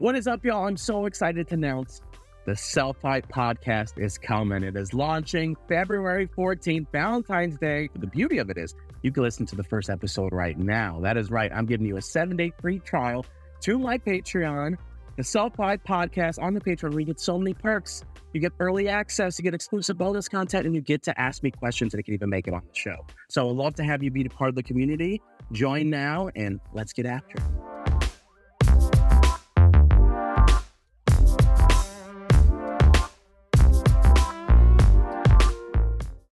What is up, y'all? I'm so excited to announce the Self Hype podcast is coming. It is launching February 14th, Valentine's Day. The beauty of it is you can listen to the first episode right now. That is right. I'm giving you a seven day free trial to my Patreon, the Self Hype podcast on the Patreon, where you get so many perks. You get early access, you get exclusive bonus content, and you get to ask me questions and I can even make it on the show. So I'd love to have you be a part of the community. Join now and let's get after it.